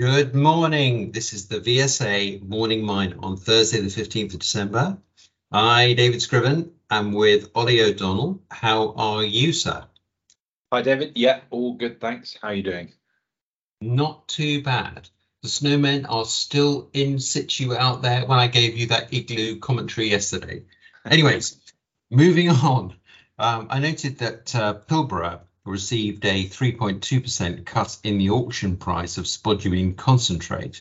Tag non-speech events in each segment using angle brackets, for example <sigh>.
Good morning. This is the VSA Morning Mine on Thursday, the 15th of December. I, David Scriven, am with Ollie O'Donnell. How are you, sir? Hi, David. Yeah, all good, thanks. How are you doing? Not too bad. The snowmen are still in situ out there when I gave you that igloo commentary yesterday. <laughs> Anyways, moving on. Um, I noted that uh, Pilbara received a 3.2% cut in the auction price of spodumene concentrate,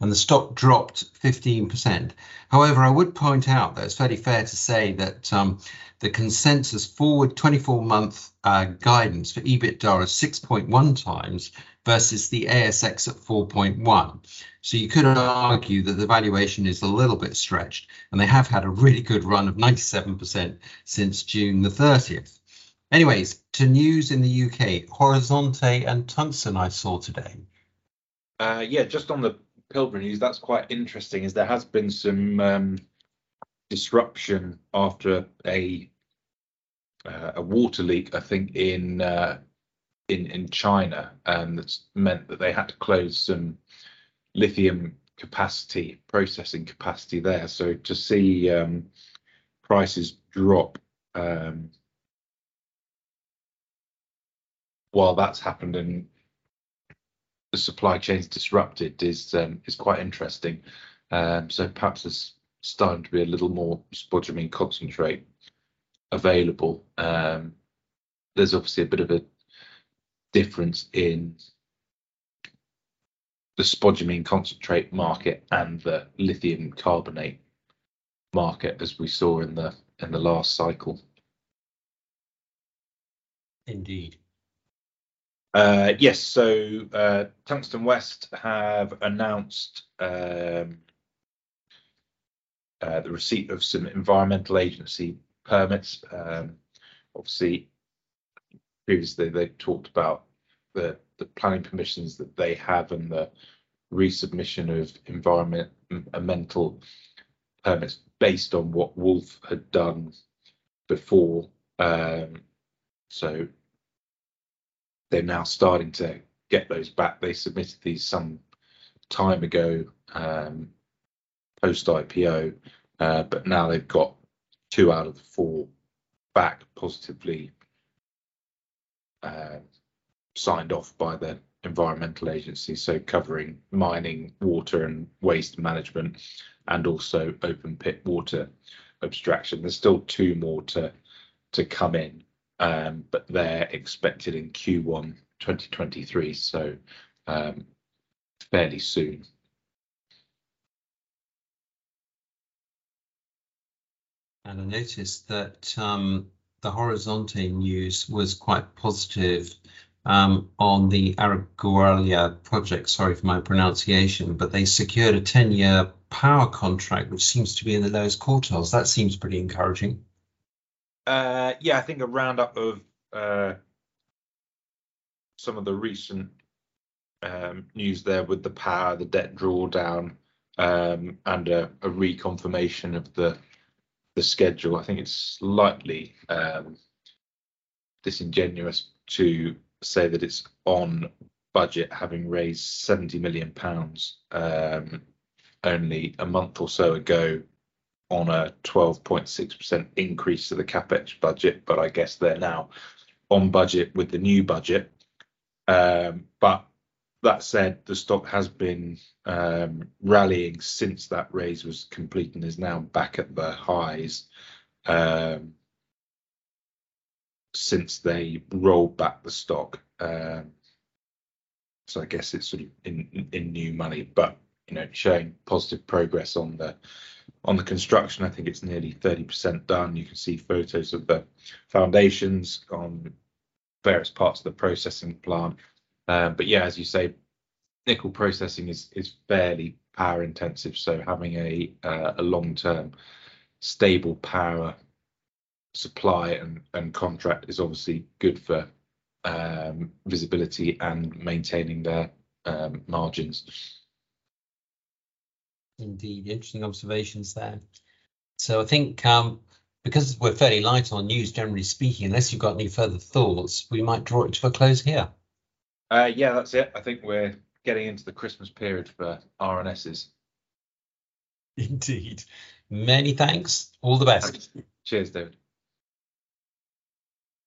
and the stock dropped 15%. However, I would point out that it's fairly fair to say that um, the consensus forward 24 month uh, guidance for EBITDA is 6.1 times versus the ASX at 4.1. So you could argue that the valuation is a little bit stretched, and they have had a really good run of 97% since June the 30th. Anyways, to news in the UK, Horizonte and Tungsten I saw today. Uh, yeah, just on the Pilbara news, that's quite interesting. Is there has been some um, disruption after a uh, a water leak, I think in uh, in in China, and that's meant that they had to close some lithium capacity processing capacity there. So to see um, prices drop um, while that's happened and the supply chains disrupted is um, is quite interesting. Um, so perhaps there's starting to be a little more spodumene concentrate available. Um, there's obviously a bit of a difference in the spodumene concentrate market and the lithium carbonate market as we saw in the in the last cycle. Indeed. Uh, yes, so uh, Tungsten West have announced um, uh, the receipt of some environmental agency permits. Um, obviously, previously they talked about the, the planning permissions that they have and the resubmission of environmental permits based on what Wolf had done before. Um, so they're now starting to get those back. They submitted these some time ago, um, post IPO, uh, but now they've got two out of the four back positively uh, signed off by the environmental agency, so covering mining, water and waste management, and also open pit water abstraction. There's still two more to to come in um, but they're expected in Q1 2023, so um, fairly soon. And I noticed that um, the Horizonte news was quite positive um, on the Araguaia project. Sorry for my pronunciation, but they secured a 10-year power contract, which seems to be in the lowest quartiles. That seems pretty encouraging. Uh, yeah, I think a roundup of uh, some of the recent um, news there with the power, the debt drawdown, um, and a, a, reconfirmation of the the schedule. I think it's slightly um, disingenuous to say that it's on budget, having raised 70 million pounds um, only a month or so ago on a 12.6% increase to the capex budget, but I guess they're now on budget with the new budget. Um, but that said, the stock has been um, rallying since that raise was complete and is now back at the highs um, since they rolled back the stock. So I guess it's sort of in in new money, but you know, showing positive progress on the on the construction. I think it's nearly 30% done. You can see photos of the foundations on various parts of the processing plant. Um, but yeah, as you say, nickel processing is is fairly power intensive. So having a uh, a long term stable power supply and and contract is obviously good for um, visibility and maintaining their um, margins. Indeed, interesting observations there. So I think um, because we're fairly light on news, generally speaking, unless you've got any further thoughts, we might draw it to a close here. Uh, yeah, that's it. I think we're getting into the Christmas period for RNSs. <laughs> Indeed. Many thanks. All the best. Cheers, David.